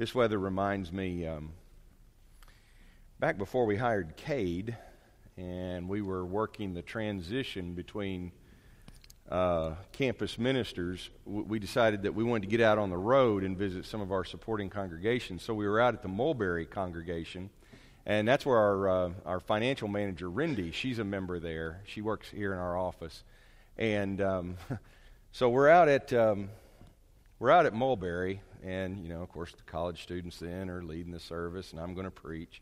This weather reminds me um, back before we hired Cade, and we were working the transition between uh, campus ministers, we decided that we wanted to get out on the road and visit some of our supporting congregations. So we were out at the Mulberry congregation, and that's where our uh, our financial manager, Rindy, she's a member there. She works here in our office, and um, so we're out at um, we're out at Mulberry, and you know, of course, the college students then are leading the service, and I'm going to preach.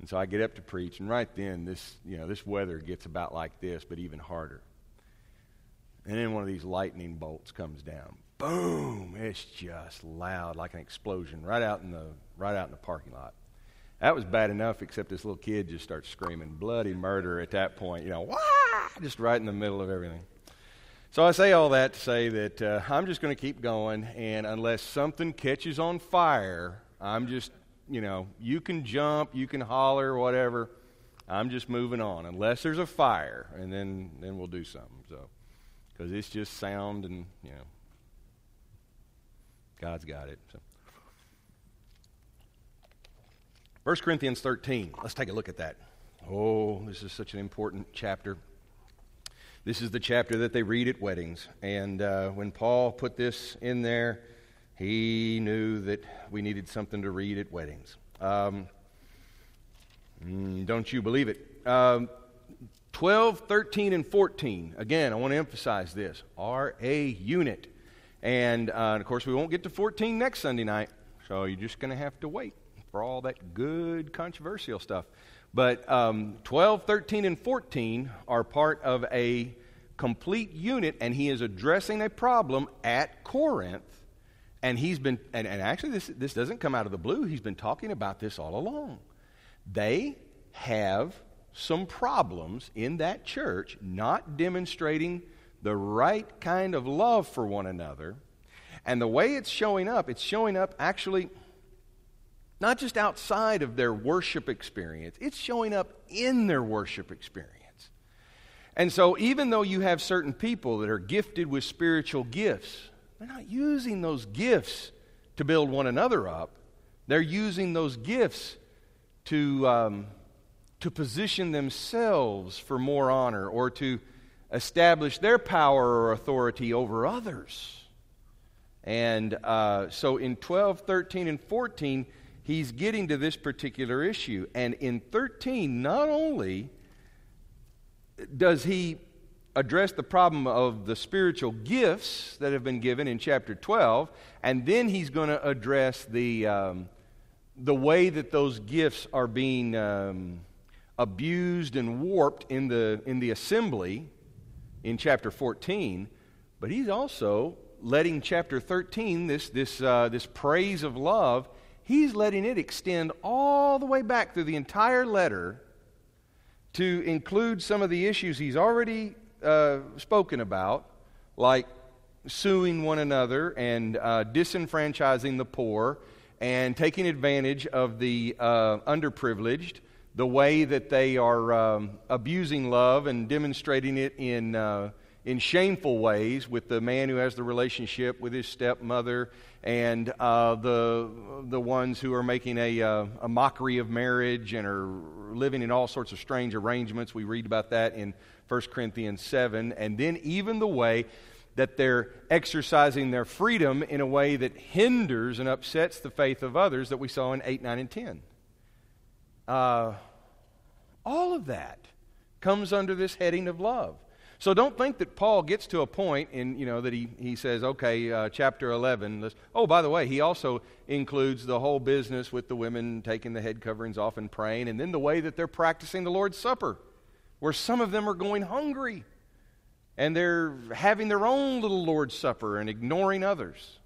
And so I get up to preach, and right then, this you know, this weather gets about like this, but even harder and then one of these lightning bolts comes down. Boom! It's just loud, like an explosion, right out in the right out in the parking lot. That was bad enough, except this little kid just starts screaming bloody murder at that point. You know, wah! Just right in the middle of everything. So I say all that to say that uh, I'm just going to keep going, and unless something catches on fire, I'm just, you know, you can jump, you can holler, whatever. I'm just moving on, unless there's a fire, and then then we'll do something. So because it's just sound and, you know, God's got it. So. 1 Corinthians 13. Let's take a look at that. Oh, this is such an important chapter. This is the chapter that they read at weddings. And uh, when Paul put this in there, he knew that we needed something to read at weddings. Um, mm, don't you believe it? Um, 12, 13, and 14. Again, I want to emphasize this are a unit. And, uh, of course, we won't get to 14 next Sunday night, so you're just going to have to wait for all that good controversial stuff. But um, 12, 13, and 14 are part of a complete unit, and he is addressing a problem at Corinth. And he's been, and, and actually, this, this doesn't come out of the blue. He's been talking about this all along. They have some problems in that church, not demonstrating the right kind of love for one another. And the way it's showing up, it's showing up actually not just outside of their worship experience, it's showing up in their worship experience. And so, even though you have certain people that are gifted with spiritual gifts, they're not using those gifts to build one another up. They're using those gifts to um, to position themselves for more honor or to establish their power or authority over others. And uh, so in 12, 13, and 14, he's getting to this particular issue. And in 13, not only does he address the problem of the spiritual gifts that have been given in chapter 12, and then he's going to address the, um, the way that those gifts are being. Um, abused and warped in the, in the assembly in chapter 14, but he's also letting chapter 13, this, this, uh, this praise of love, he's letting it extend all the way back through the entire letter to include some of the issues he's already uh, spoken about, like suing one another and uh, disenfranchising the poor and taking advantage of the uh, underprivileged the way that they are um, abusing love and demonstrating it in, uh, in shameful ways with the man who has the relationship with his stepmother and uh, the, the ones who are making a, uh, a mockery of marriage and are living in all sorts of strange arrangements. We read about that in 1 Corinthians 7. And then even the way that they're exercising their freedom in a way that hinders and upsets the faith of others that we saw in 8, 9, and 10. Uh, all of that comes under this heading of love. So don't think that Paul gets to a point in, you know, that he, he says, okay, uh, chapter 11. Let's, oh, by the way, he also includes the whole business with the women taking the head coverings off and praying, and then the way that they're practicing the Lord's Supper, where some of them are going hungry and they're having their own little Lord's Supper and ignoring others.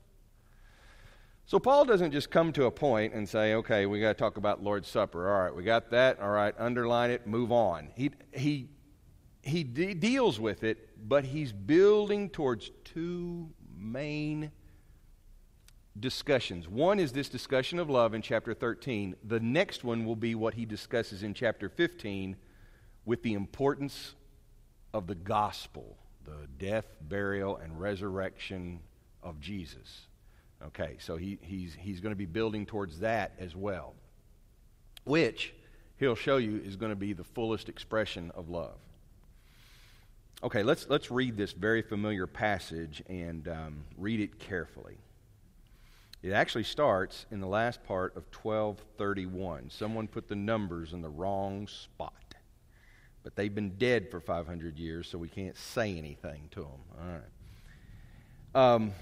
So Paul doesn't just come to a point and say, okay, we got to talk about Lord's Supper. All right, we got that. All right, underline it, move on. He, he, he de- deals with it, but he's building towards two main discussions. One is this discussion of love in chapter 13. The next one will be what he discusses in chapter 15 with the importance of the gospel, the death, burial, and resurrection of Jesus. Okay, so he, he's, he's going to be building towards that as well, which he'll show you is going to be the fullest expression of love. Okay, let's, let's read this very familiar passage and um, read it carefully. It actually starts in the last part of 1231. Someone put the numbers in the wrong spot. But they've been dead for 500 years, so we can't say anything to them. All right. Um,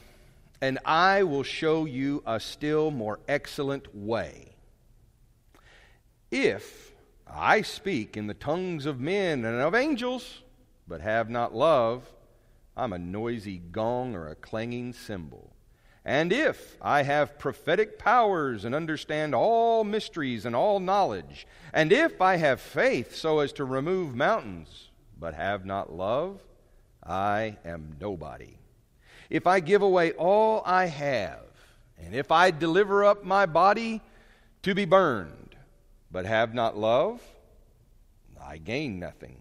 and I will show you a still more excellent way. If I speak in the tongues of men and of angels, but have not love, I'm a noisy gong or a clanging cymbal. And if I have prophetic powers and understand all mysteries and all knowledge, and if I have faith so as to remove mountains, but have not love, I am nobody. If I give away all I have, and if I deliver up my body to be burned, but have not love, I gain nothing.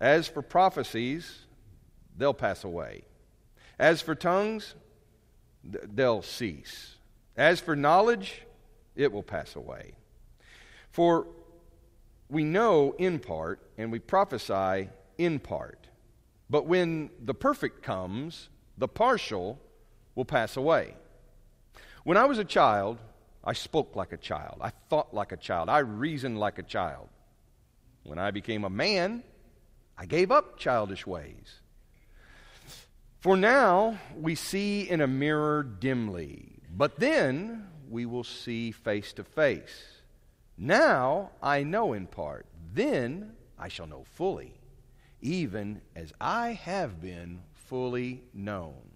As for prophecies, they'll pass away. As for tongues, they'll cease. As for knowledge, it will pass away. For we know in part and we prophesy in part. But when the perfect comes, the partial will pass away. When I was a child, I spoke like a child. I thought like a child. I reasoned like a child. When I became a man, I gave up childish ways. For now we see in a mirror dimly, but then we will see face to face. Now I know in part, then I shall know fully, even as I have been fully known.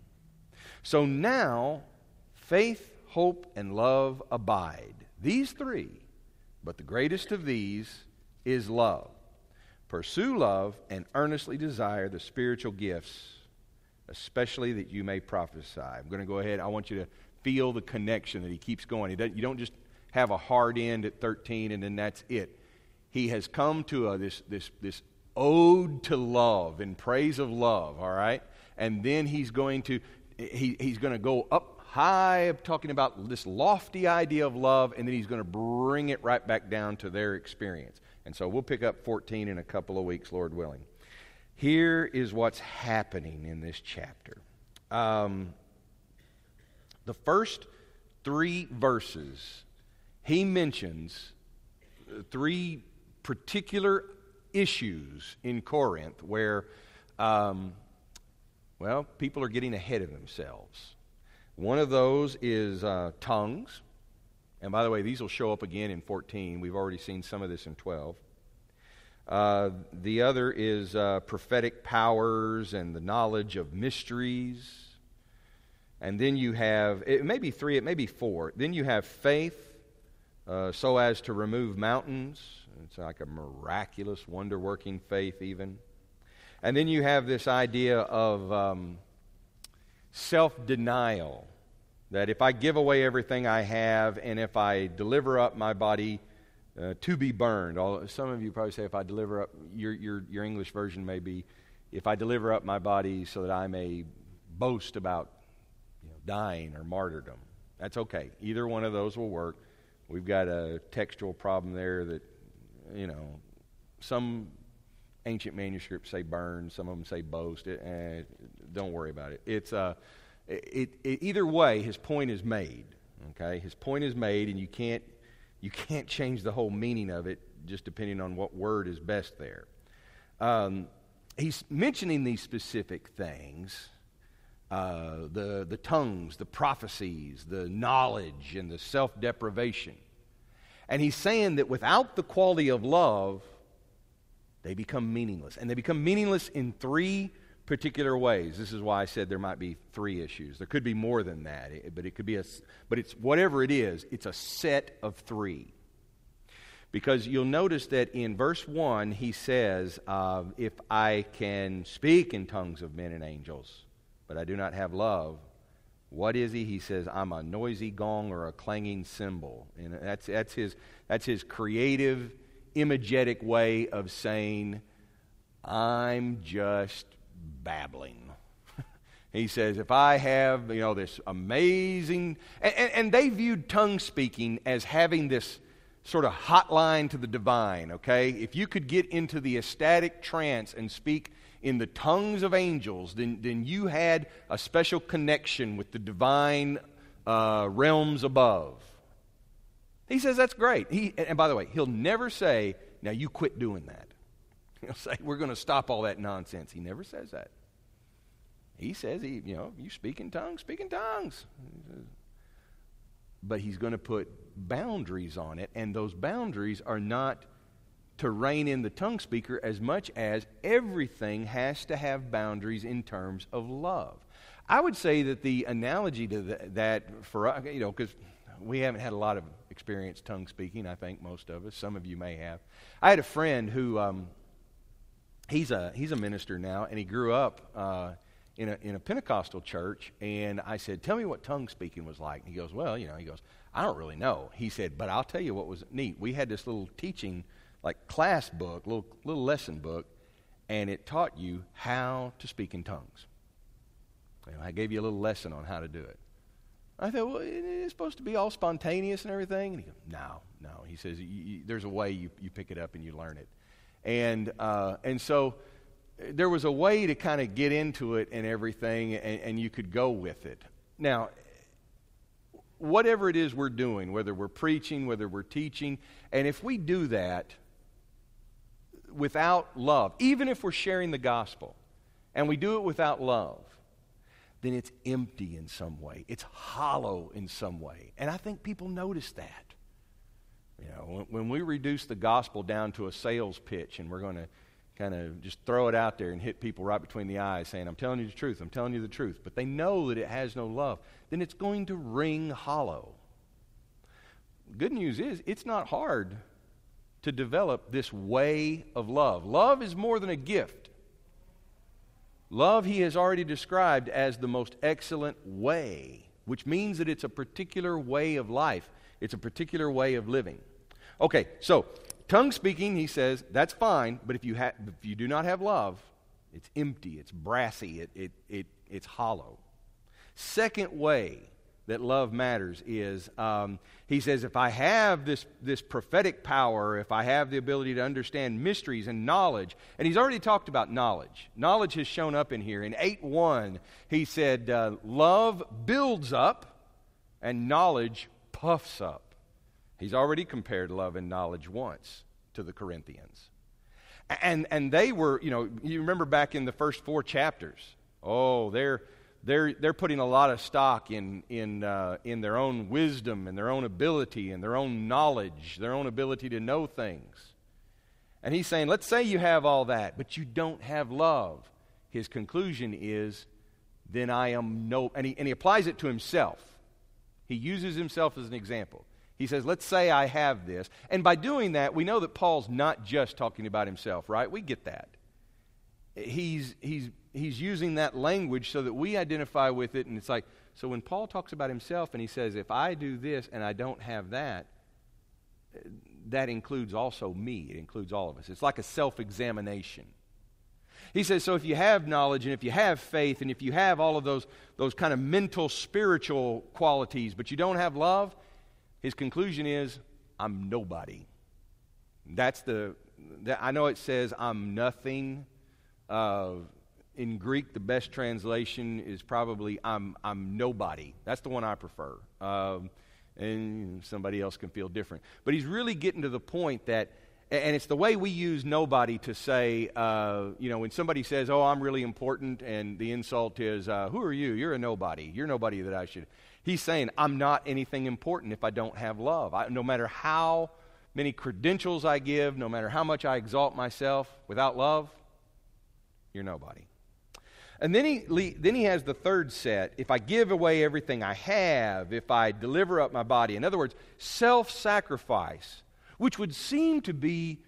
So now faith, hope, and love abide. These three, but the greatest of these is love. Pursue love and earnestly desire the spiritual gifts especially that you may prophesy. I'm going to go ahead. I want you to feel the connection that he keeps going. He you don't just have a hard end at 13 and then that's it. He has come to a, this, this, this ode to love and praise of love, all right? And then he's going to, he, he's going to go up high, talking about this lofty idea of love, and then he's going to bring it right back down to their experience. And so we'll pick up 14 in a couple of weeks, Lord willing. Here is what's happening in this chapter. Um, the first three verses, he mentions three particular issues in Corinth where, um, well, people are getting ahead of themselves. One of those is uh, tongues. And by the way, these will show up again in 14. We've already seen some of this in 12. Uh, the other is uh, prophetic powers and the knowledge of mysteries. And then you have, it may be three, it may be four. Then you have faith, uh, so as to remove mountains. It's like a miraculous, wonder working faith, even. And then you have this idea of um, self denial that if I give away everything I have and if I deliver up my body uh, to be burned. Some of you probably say, if I deliver up, your, your, your English version may be, if I deliver up my body so that I may boast about you know, dying or martyrdom. That's okay. Either one of those will work. We've got a textual problem there that, you know, some ancient manuscripts say burn, some of them say boast. It, eh, don't worry about it. It's uh, it, it, either way, his point is made. Okay, his point is made, and you can't you can't change the whole meaning of it just depending on what word is best there. Um, he's mentioning these specific things uh, the, the tongues, the prophecies, the knowledge, and the self deprivation. And he's saying that without the quality of love, they become meaningless. And they become meaningless in three particular ways. This is why I said there might be three issues. There could be more than that, but it could be a, but it's whatever it is, it's a set of three. Because you'll notice that in verse 1, he says, uh, If I can speak in tongues of men and angels, but I do not have love, what is he? He says, I'm a noisy gong or a clanging cymbal. And that's, that's, his, that's his creative, imagetic way of saying, I'm just babbling. he says, if I have, you know, this amazing, and, and, and they viewed tongue speaking as having this sort of hotline to the divine, okay? If you could get into the ecstatic trance and speak in the tongues of angels, then, then you had a special connection with the divine uh, realms above. He says that's great. He, and by the way, he'll never say, now you quit doing that. He'll say, we're going to stop all that nonsense. He never says that. He says, he, you know, you speak in tongues, speak in tongues. But he's going to put boundaries on it, and those boundaries are not to rein in the tongue speaker as much as everything has to have boundaries in terms of love. I would say that the analogy to that, that for us, you know, because we haven't had a lot of experience tongue speaking, I think most of us. Some of you may have. I had a friend who, um, he's, a, he's a minister now, and he grew up uh, in, a, in a Pentecostal church. And I said, Tell me what tongue speaking was like. And he goes, Well, you know, he goes, I don't really know. He said, But I'll tell you what was neat. We had this little teaching like class book, little little lesson book, and it taught you how to speak in tongues. You know, I gave you a little lesson on how to do it. I thought, well, it's supposed to be all spontaneous and everything. And he goes, no, no. He says, there's a way you, you pick it up and you learn it. And, uh, and so there was a way to kind of get into it and everything, and, and you could go with it. Now, whatever it is we're doing, whether we're preaching, whether we're teaching, and if we do that without love, even if we're sharing the gospel, and we do it without love, then it's empty in some way. It's hollow in some way. And I think people notice that. You know, when, when we reduce the gospel down to a sales pitch and we're going to kind of just throw it out there and hit people right between the eyes saying, I'm telling you the truth, I'm telling you the truth, but they know that it has no love, then it's going to ring hollow. Good news is, it's not hard to develop this way of love. Love is more than a gift. Love, he has already described as the most excellent way, which means that it's a particular way of life, it's a particular way of living. Okay, so tongue speaking, he says, that's fine, but if you, ha- if you do not have love, it's empty, it's brassy, it, it, it, it's hollow. Second way that love matters is um, he says, if I have this, this prophetic power, if I have the ability to understand mysteries and knowledge, and he's already talked about knowledge. Knowledge has shown up in here. In 8 1, he said, uh, Love builds up and knowledge puffs up. He's already compared love and knowledge once to the Corinthians. And, and they were, you know, you remember back in the first four chapters, oh, they're they're, they're putting a lot of stock in, in, uh, in their own wisdom and their own ability and their own knowledge, their own ability to know things. And he's saying, let's say you have all that, but you don't have love. His conclusion is, then I am no. And he, and he applies it to himself. He uses himself as an example. He says, let's say I have this. And by doing that, we know that Paul's not just talking about himself, right? We get that. He's, he's he's using that language so that we identify with it. And it's like, so when Paul talks about himself and he says, if I do this and I don't have that, that includes also me. It includes all of us. It's like a self examination. He says, so if you have knowledge and if you have faith and if you have all of those, those kind of mental, spiritual qualities, but you don't have love, his conclusion is, I'm nobody. That's the, the I know it says I'm nothing. Uh, in Greek, the best translation is probably I'm, I'm nobody. That's the one I prefer. Um, and somebody else can feel different. But he's really getting to the point that, and it's the way we use nobody to say, uh, you know, when somebody says, oh, I'm really important, and the insult is, uh, who are you? You're a nobody. You're nobody that I should. He's saying, I'm not anything important if I don't have love. I, no matter how many credentials I give, no matter how much I exalt myself, without love, you're nobody. And then he, then he has the third set if I give away everything I have, if I deliver up my body. In other words, self sacrifice, which would seem to be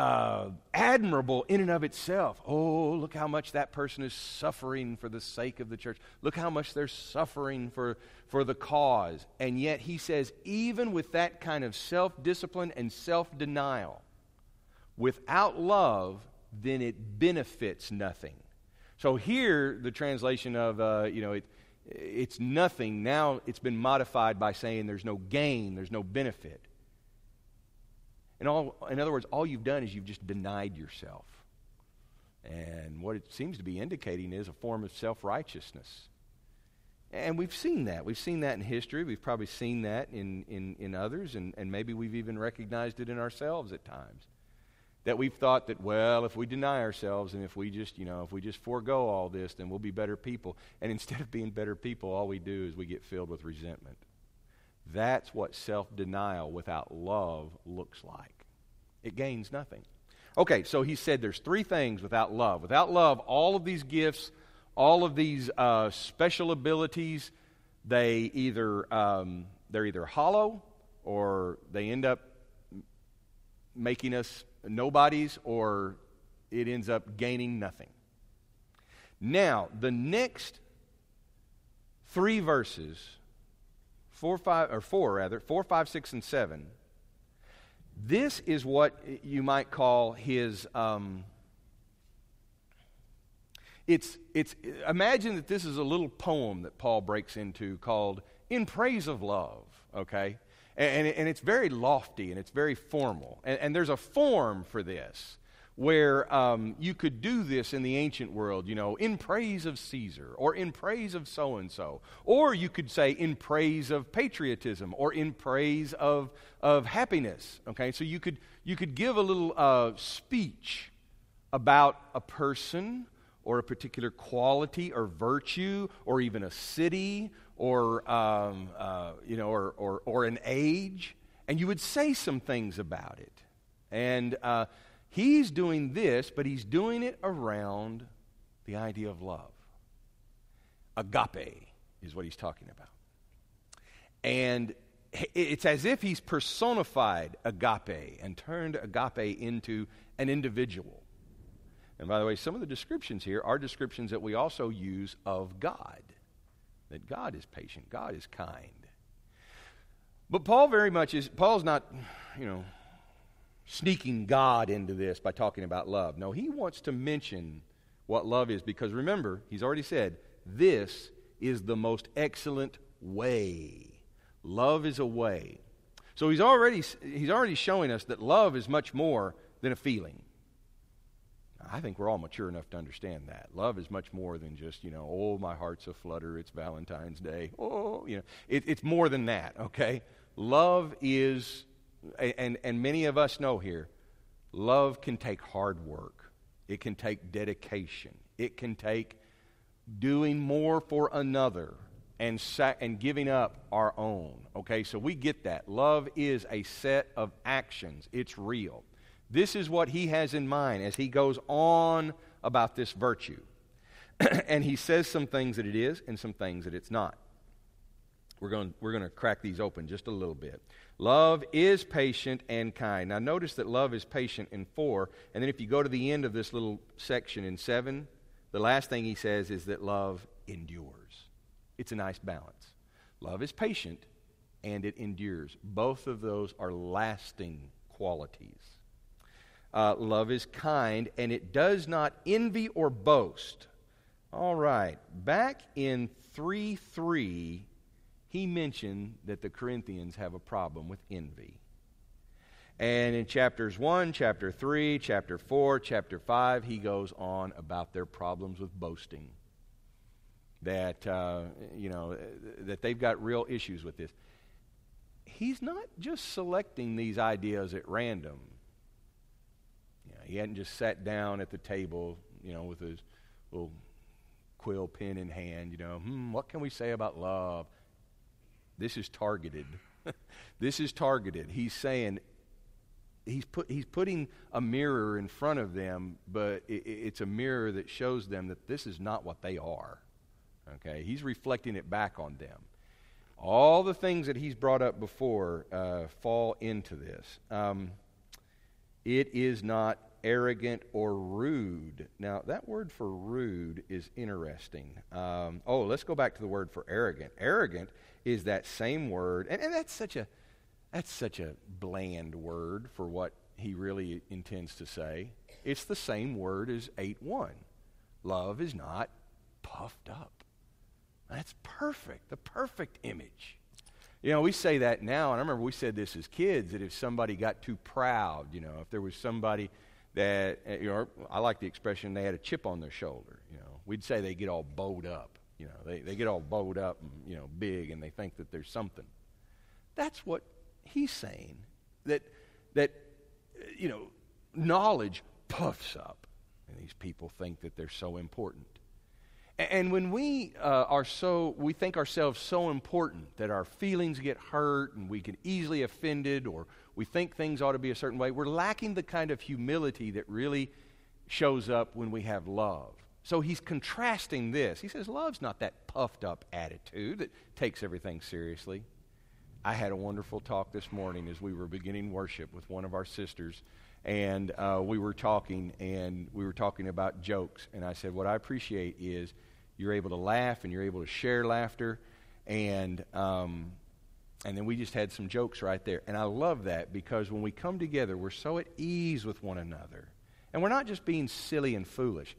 uh, admirable in and of itself. Oh, look how much that person is suffering for the sake of the church. Look how much they're suffering for, for the cause. And yet he says, even with that kind of self discipline and self denial, without love, then it benefits nothing. So here, the translation of, uh, you know, it, it's nothing. Now it's been modified by saying there's no gain, there's no benefit. In, all, in other words, all you've done is you've just denied yourself. And what it seems to be indicating is a form of self righteousness. And we've seen that. We've seen that in history. We've probably seen that in, in, in others, and, and maybe we've even recognized it in ourselves at times that we've thought that well if we deny ourselves and if we just you know if we just forego all this then we'll be better people and instead of being better people all we do is we get filled with resentment that's what self-denial without love looks like. It gains nothing. Okay so he said there's three things without love. Without love all of these gifts all of these uh, special abilities they either um, they're either hollow or they end up making us nobodies or it ends up gaining nothing. Now, the next three verses, four, five, or four rather, four, five, six, and seven, this is what you might call his. Um, it's, it's, imagine that this is a little poem that Paul breaks into called In Praise of Love, okay? And, and, it's very lofty and it's very formal. And, and there's a form for this where um, you could do this in the ancient world, you know, in praise of Caesar or in praise of so and so. Or you could say in praise of patriotism or in praise of, of happiness. Okay, so you could, you could give a little uh, speech about a person or a particular quality or virtue or even a city or, um, uh, you know, or, or, or an age, and you would say some things about it. And uh, he's doing this, but he's doing it around the idea of love. Agape is what he's talking about. And it's as if he's personified agape and turned agape into an individual. And by the way, some of the descriptions here are descriptions that we also use of God that God is patient, God is kind. But Paul very much is, Paul's not, you know, sneaking God into this by talking about love. No, he wants to mention what love is because remember, he's already said, this is the most excellent way. Love is a way. So he's already, he's already showing us that love is much more than a feeling. I think we're all mature enough to understand that. Love is much more than just, you know, oh, my heart's a flutter, it's Valentine's Day. Oh, you know, it, it's more than that, okay? Love is, and, and many of us know here, love can take hard work, it can take dedication, it can take doing more for another and, and giving up our own, okay? So we get that. Love is a set of actions, it's real. This is what he has in mind as he goes on about this virtue. and he says some things that it is and some things that it's not. We're going, we're going to crack these open just a little bit. Love is patient and kind. Now, notice that love is patient in 4. And then if you go to the end of this little section in 7, the last thing he says is that love endures. It's a nice balance. Love is patient and it endures. Both of those are lasting qualities. Uh, love is kind, and it does not envy or boast. All right, back in 3 3, he mentioned that the Corinthians have a problem with envy. And in chapters 1, chapter 3, chapter 4, chapter 5, he goes on about their problems with boasting. That, uh, you know, that they've got real issues with this. He's not just selecting these ideas at random. He hadn't just sat down at the table, you know, with his little quill pen in hand, you know, hmm, what can we say about love? This is targeted. this is targeted. He's saying he's, put, he's putting a mirror in front of them, but it, it's a mirror that shows them that this is not what they are. Okay? He's reflecting it back on them. All the things that he's brought up before uh, fall into this. Um, it is not arrogant or rude. Now, that word for rude is interesting. Um, oh, let's go back to the word for arrogant. Arrogant is that same word, and, and that's such a that's such a bland word for what he really intends to say. It's the same word as 8 1. Love is not puffed up. That's perfect, the perfect image. You know, we say that now, and I remember we said this as kids that if somebody got too proud, you know, if there was somebody that, eh, you know, I like the expression they had a chip on their shoulder, you know, we'd say they get all bowed up. You know, they, they get all bowed up and, you know, big and they think that there's something. That's what he's saying. That, that you know, knowledge puffs up. And these people think that they're so important. And when we uh, are so, we think ourselves so important that our feelings get hurt and we get easily offended or we think things ought to be a certain way, we're lacking the kind of humility that really shows up when we have love. So he's contrasting this. He says, Love's not that puffed up attitude that takes everything seriously. I had a wonderful talk this morning as we were beginning worship with one of our sisters, and uh, we were talking, and we were talking about jokes. And I said, What I appreciate is you're able to laugh and you're able to share laughter. And, um, and then we just had some jokes right there. And I love that because when we come together, we're so at ease with one another. And we're not just being silly and foolish.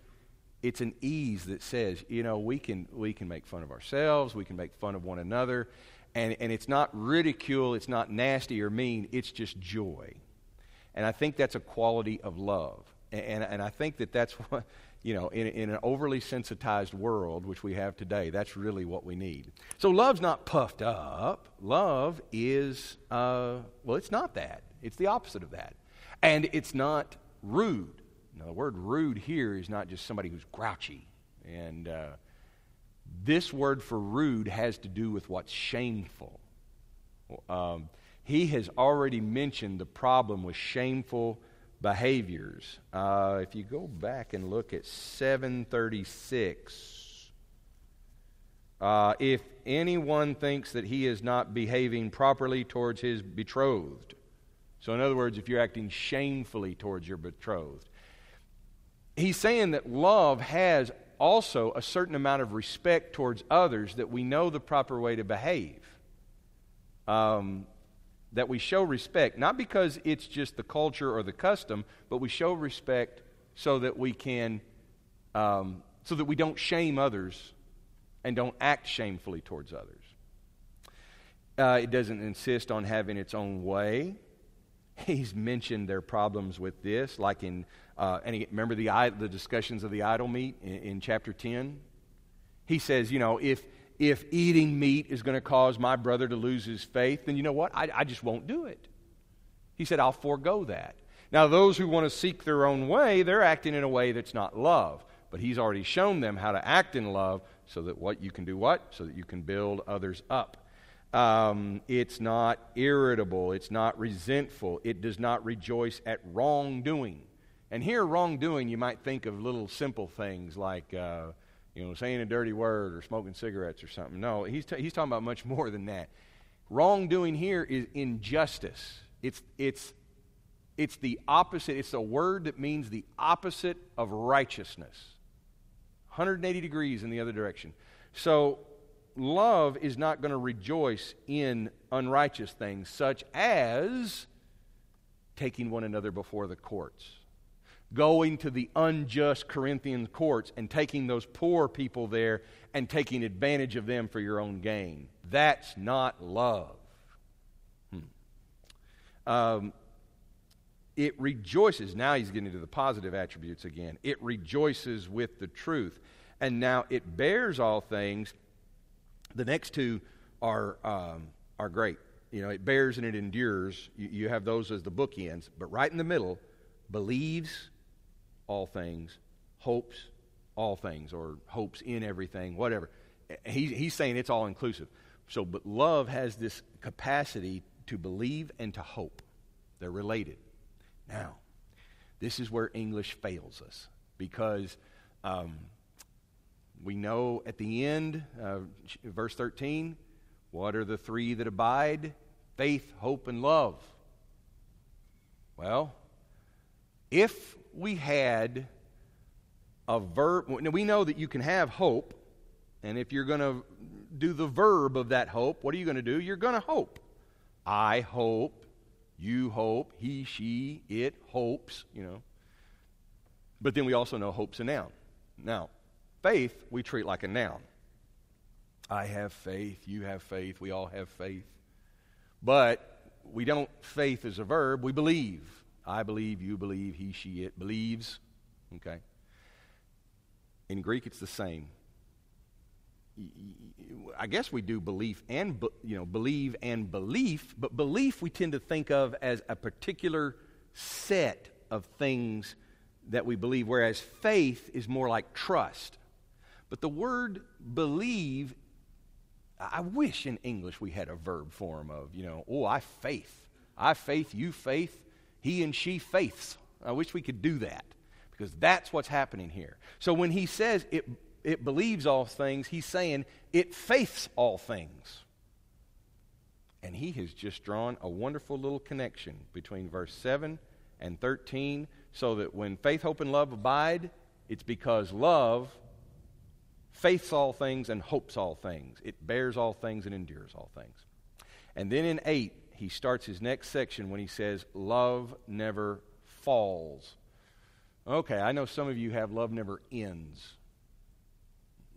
It's an ease that says, you know, we can, we can make fun of ourselves, we can make fun of one another. And, and it's not ridicule, it's not nasty or mean, it's just joy. And I think that's a quality of love. And, and, and I think that that's what, you know, in, in an overly sensitized world, which we have today, that's really what we need. So love's not puffed up. Love is, uh, well, it's not that. It's the opposite of that. And it's not rude. Now, the word rude here is not just somebody who's grouchy. And uh, this word for rude has to do with what's shameful. Um, he has already mentioned the problem with shameful behaviors. Uh, if you go back and look at 736, uh, if anyone thinks that he is not behaving properly towards his betrothed, so in other words, if you're acting shamefully towards your betrothed, he's saying that love has also a certain amount of respect towards others that we know the proper way to behave. Um, that we show respect, not because it's just the culture or the custom, but we show respect so that we can, um, so that we don't shame others and don't act shamefully towards others. Uh, it doesn't insist on having its own way. He's mentioned their problems with this, like in, uh, and he, remember the, the discussions of the idol meat in, in chapter 10? He says, you know, if, if eating meat is going to cause my brother to lose his faith, then you know what? I, I just won't do it. He said, I'll forego that. Now, those who want to seek their own way, they're acting in a way that's not love. But he's already shown them how to act in love so that what you can do what? So that you can build others up. Um, it's not irritable. It's not resentful. It does not rejoice at wrongdoing. And here, wrongdoing, you might think of little simple things like, uh, you know, saying a dirty word or smoking cigarettes or something. No, he's, t- he's talking about much more than that. Wrongdoing here is injustice. It's, it's, it's the opposite. It's a word that means the opposite of righteousness. 180 degrees in the other direction. So, love is not going to rejoice in unrighteous things, such as taking one another before the courts going to the unjust Corinthian courts and taking those poor people there and taking advantage of them for your own gain. That's not love. Hmm. Um, it rejoices. Now he's getting to the positive attributes again. It rejoices with the truth. And now it bears all things. The next two are, um, are great. You know, it bears and it endures. You, you have those as the bookends. But right in the middle, believes all things, hopes all things, or hopes in everything, whatever. He, he's saying it's all inclusive. So, but love has this capacity to believe and to hope. They're related. Now, this is where English fails us because um, we know at the end, uh, verse 13, what are the three that abide? Faith, hope, and love. Well, if we had a verb, we know that you can have hope, and if you're going to do the verb of that hope, what are you going to do? You're going to hope. I hope, you hope, he, she, it hopes, you know. But then we also know hope's a noun. Now, faith we treat like a noun. I have faith, you have faith, we all have faith. But we don't faith is a verb, we believe. I believe, you believe, he, she, it believes. Okay? In Greek, it's the same. I guess we do belief and you know believe and belief, but belief we tend to think of as a particular set of things that we believe, whereas faith is more like trust. But the word believe, I wish in English we had a verb form of, you know, oh, I faith. I faith, you faith, he and she faiths. I wish we could do that because that's what's happening here. So when he says it, it believes all things, he's saying it faiths all things. And he has just drawn a wonderful little connection between verse 7 and 13 so that when faith, hope, and love abide, it's because love faiths all things and hopes all things. It bears all things and endures all things. And then in 8, he starts his next section when he says, Love never falls. Okay, I know some of you have love never ends.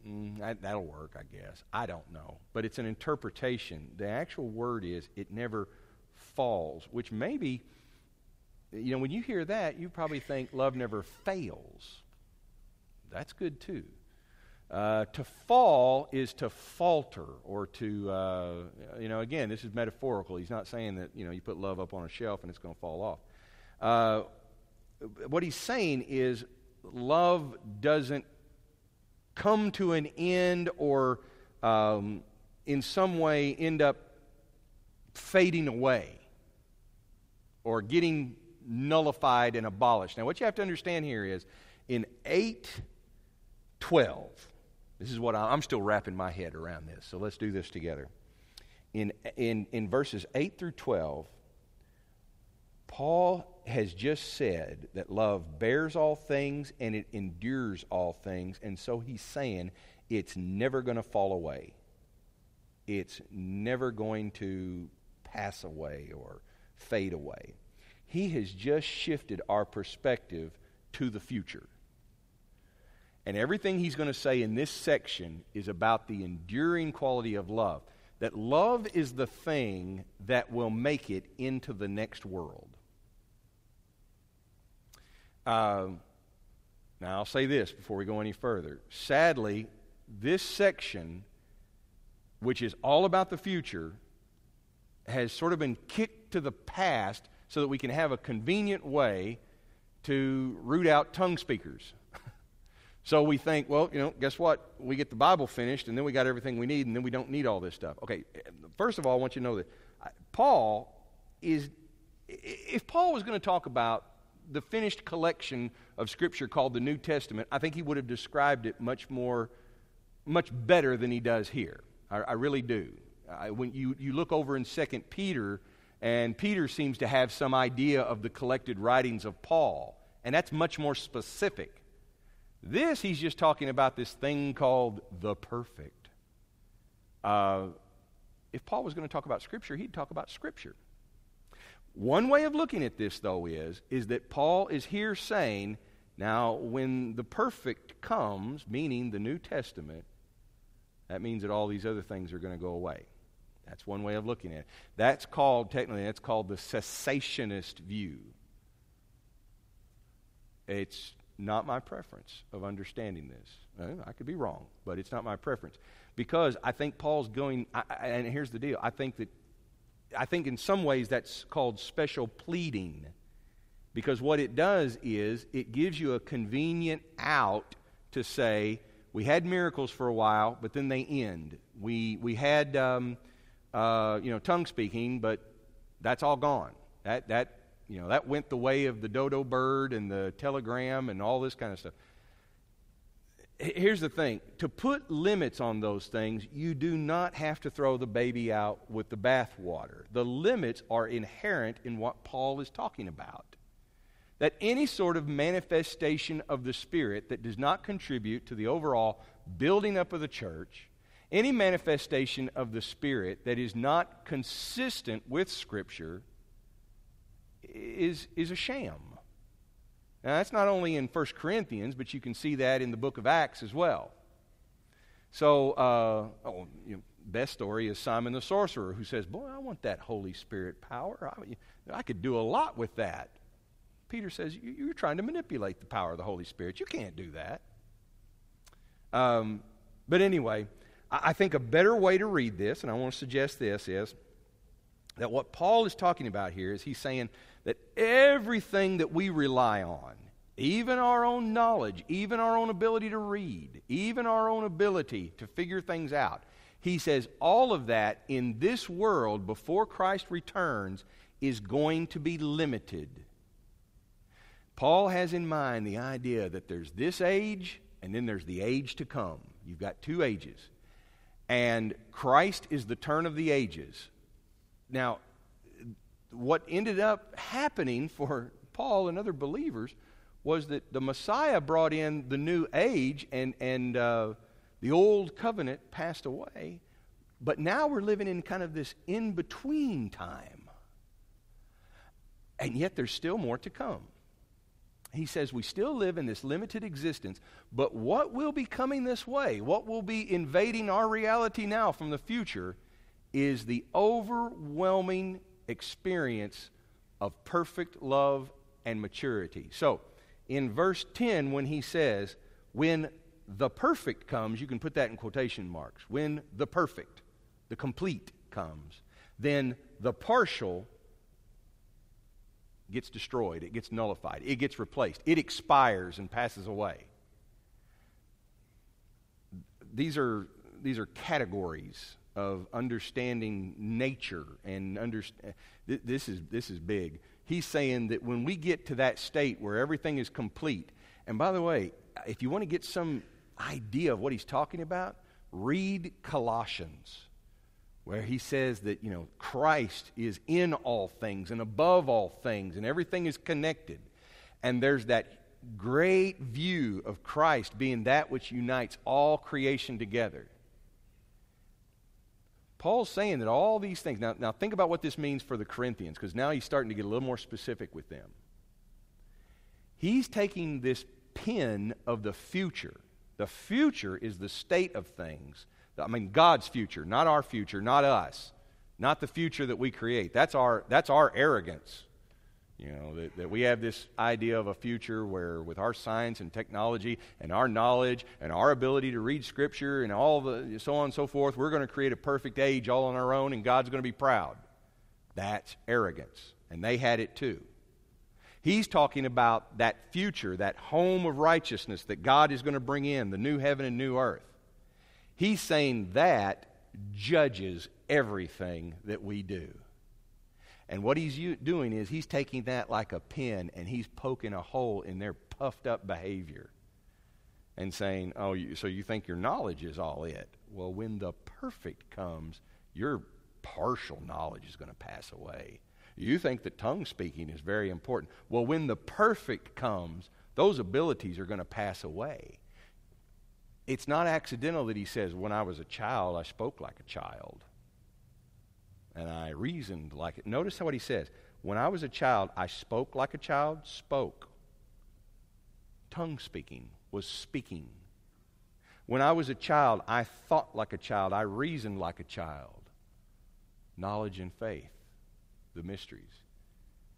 Mm, that, that'll work, I guess. I don't know. But it's an interpretation. The actual word is, it never falls, which maybe, you know, when you hear that, you probably think love never fails. That's good too. Uh, to fall is to falter or to, uh, you know, again, this is metaphorical. He's not saying that, you know, you put love up on a shelf and it's going to fall off. Uh, what he's saying is love doesn't come to an end or um, in some way end up fading away or getting nullified and abolished. Now, what you have to understand here is in 812, this is what I'm still wrapping my head around this, so let's do this together. In, in, in verses 8 through 12, Paul has just said that love bears all things and it endures all things, and so he's saying it's never going to fall away. It's never going to pass away or fade away. He has just shifted our perspective to the future. And everything he's going to say in this section is about the enduring quality of love. That love is the thing that will make it into the next world. Uh, now, I'll say this before we go any further. Sadly, this section, which is all about the future, has sort of been kicked to the past so that we can have a convenient way to root out tongue speakers. So we think, well, you know, guess what? We get the Bible finished, and then we got everything we need, and then we don't need all this stuff. Okay, first of all, I want you to know that Paul is, if Paul was going to talk about the finished collection of Scripture called the New Testament, I think he would have described it much more, much better than he does here. I, I really do. I, when you, you look over in 2 Peter, and Peter seems to have some idea of the collected writings of Paul, and that's much more specific. This, he's just talking about this thing called the perfect. Uh, if Paul was going to talk about Scripture, he'd talk about Scripture. One way of looking at this, though, is, is that Paul is here saying, now, when the perfect comes, meaning the New Testament, that means that all these other things are going to go away. That's one way of looking at it. That's called, technically, that's called the cessationist view. It's not my preference of understanding this. I could be wrong, but it's not my preference. Because I think Paul's going, I, and here's the deal I think that, I think in some ways that's called special pleading. Because what it does is it gives you a convenient out to say, we had miracles for a while, but then they end. We, we had, um, uh, you know, tongue speaking, but that's all gone. That, that you know, that went the way of the dodo bird and the telegram and all this kind of stuff. Here's the thing to put limits on those things, you do not have to throw the baby out with the bathwater. The limits are inherent in what Paul is talking about. That any sort of manifestation of the Spirit that does not contribute to the overall building up of the church, any manifestation of the Spirit that is not consistent with Scripture, is, is a sham. Now, that's not only in 1 Corinthians, but you can see that in the book of Acts as well. So, uh, oh, you know, best story is Simon the sorcerer who says, Boy, I want that Holy Spirit power. I, I could do a lot with that. Peter says, You're trying to manipulate the power of the Holy Spirit. You can't do that. Um, but anyway, I, I think a better way to read this, and I want to suggest this, is that what Paul is talking about here is he's saying that everything that we rely on, even our own knowledge, even our own ability to read, even our own ability to figure things out, he says all of that in this world before Christ returns is going to be limited. Paul has in mind the idea that there's this age and then there's the age to come. You've got two ages. And Christ is the turn of the ages. Now, what ended up happening for Paul and other believers was that the Messiah brought in the new age and, and uh, the old covenant passed away. But now we're living in kind of this in between time. And yet there's still more to come. He says we still live in this limited existence, but what will be coming this way, what will be invading our reality now from the future, is the overwhelming experience of perfect love and maturity. So, in verse 10, when he says, When the perfect comes, you can put that in quotation marks. When the perfect, the complete comes, then the partial gets destroyed, it gets nullified, it gets replaced, it expires and passes away. These are, these are categories of understanding nature and understand. This is, this is big. He's saying that when we get to that state where everything is complete, and by the way, if you want to get some idea of what he's talking about, read Colossians, where he says that, you know, Christ is in all things and above all things, and everything is connected. And there's that great view of Christ being that which unites all creation together. Paul's saying that all these things, now, now think about what this means for the Corinthians, because now he's starting to get a little more specific with them. He's taking this pin of the future. The future is the state of things. I mean, God's future, not our future, not us, not the future that we create. That's our, that's our arrogance. You know, that, that we have this idea of a future where, with our science and technology and our knowledge and our ability to read Scripture and all the so on and so forth, we're going to create a perfect age all on our own and God's going to be proud. That's arrogance. And they had it too. He's talking about that future, that home of righteousness that God is going to bring in, the new heaven and new earth. He's saying that judges everything that we do. And what he's u- doing is he's taking that like a pin and he's poking a hole in their puffed up behavior and saying, Oh, you, so you think your knowledge is all it? Well, when the perfect comes, your partial knowledge is going to pass away. You think that tongue speaking is very important. Well, when the perfect comes, those abilities are going to pass away. It's not accidental that he says, When I was a child, I spoke like a child and I reasoned like it. Notice what he says. When I was a child, I spoke like a child, spoke. Tongue speaking was speaking. When I was a child, I thought like a child, I reasoned like a child. Knowledge and faith, the mysteries.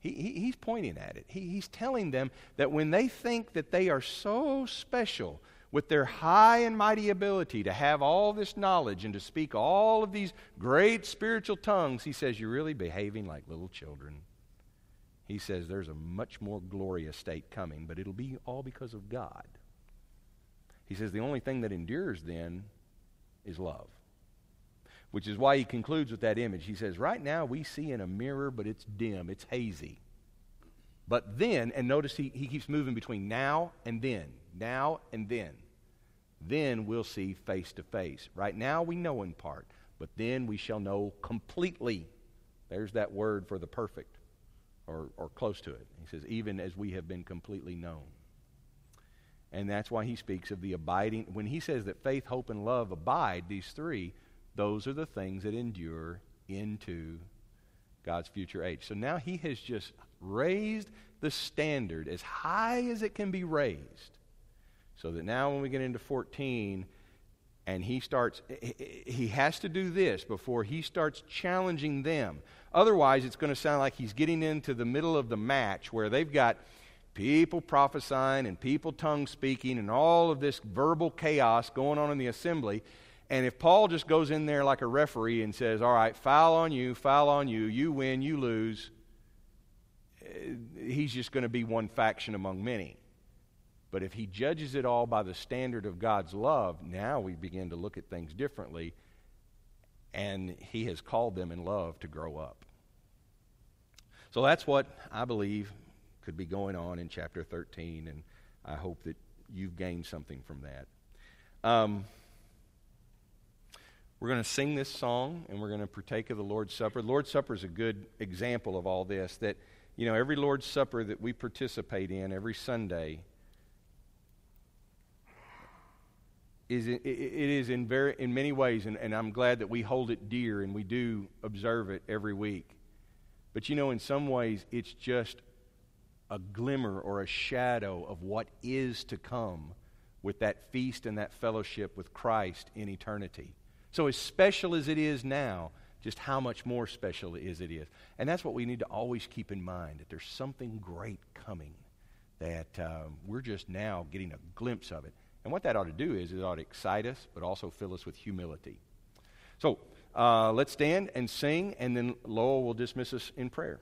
He, he, he's pointing at it. He, he's telling them that when they think that they are so special, with their high and mighty ability to have all this knowledge and to speak all of these great spiritual tongues, he says, You're really behaving like little children. He says, There's a much more glorious state coming, but it'll be all because of God. He says, The only thing that endures then is love. Which is why he concludes with that image. He says, Right now we see in a mirror, but it's dim, it's hazy. But then, and notice he, he keeps moving between now and then, now and then. Then we'll see face to face. Right now we know in part, but then we shall know completely. There's that word for the perfect, or, or close to it. He says, even as we have been completely known. And that's why he speaks of the abiding. When he says that faith, hope, and love abide, these three, those are the things that endure into God's future age. So now he has just raised the standard as high as it can be raised. So that now when we get into 14 and he starts, he has to do this before he starts challenging them. Otherwise, it's going to sound like he's getting into the middle of the match where they've got people prophesying and people tongue speaking and all of this verbal chaos going on in the assembly. And if Paul just goes in there like a referee and says, All right, foul on you, foul on you, you win, you lose, eh, he's just going to be one faction among many. But if he judges it all by the standard of God's love, now we begin to look at things differently. And he has called them in love to grow up. So that's what I believe could be going on in chapter 13. And I hope that you've gained something from that. Um, we're going to sing this song and we're going to partake of the Lord's Supper. The Lord's Supper is a good example of all this. That, you know, every Lord's Supper that we participate in every Sunday is it is in very in many ways, and, and I'm glad that we hold it dear and we do observe it every week. But you know, in some ways, it's just a glimmer or a shadow of what is to come with that feast and that fellowship with Christ in eternity. So, as special as it is now, just how much more special is it is. And that's what we need to always keep in mind that there's something great coming, that um, we're just now getting a glimpse of it. And what that ought to do is it ought to excite us, but also fill us with humility. So, uh, let's stand and sing, and then Lowell will dismiss us in prayer.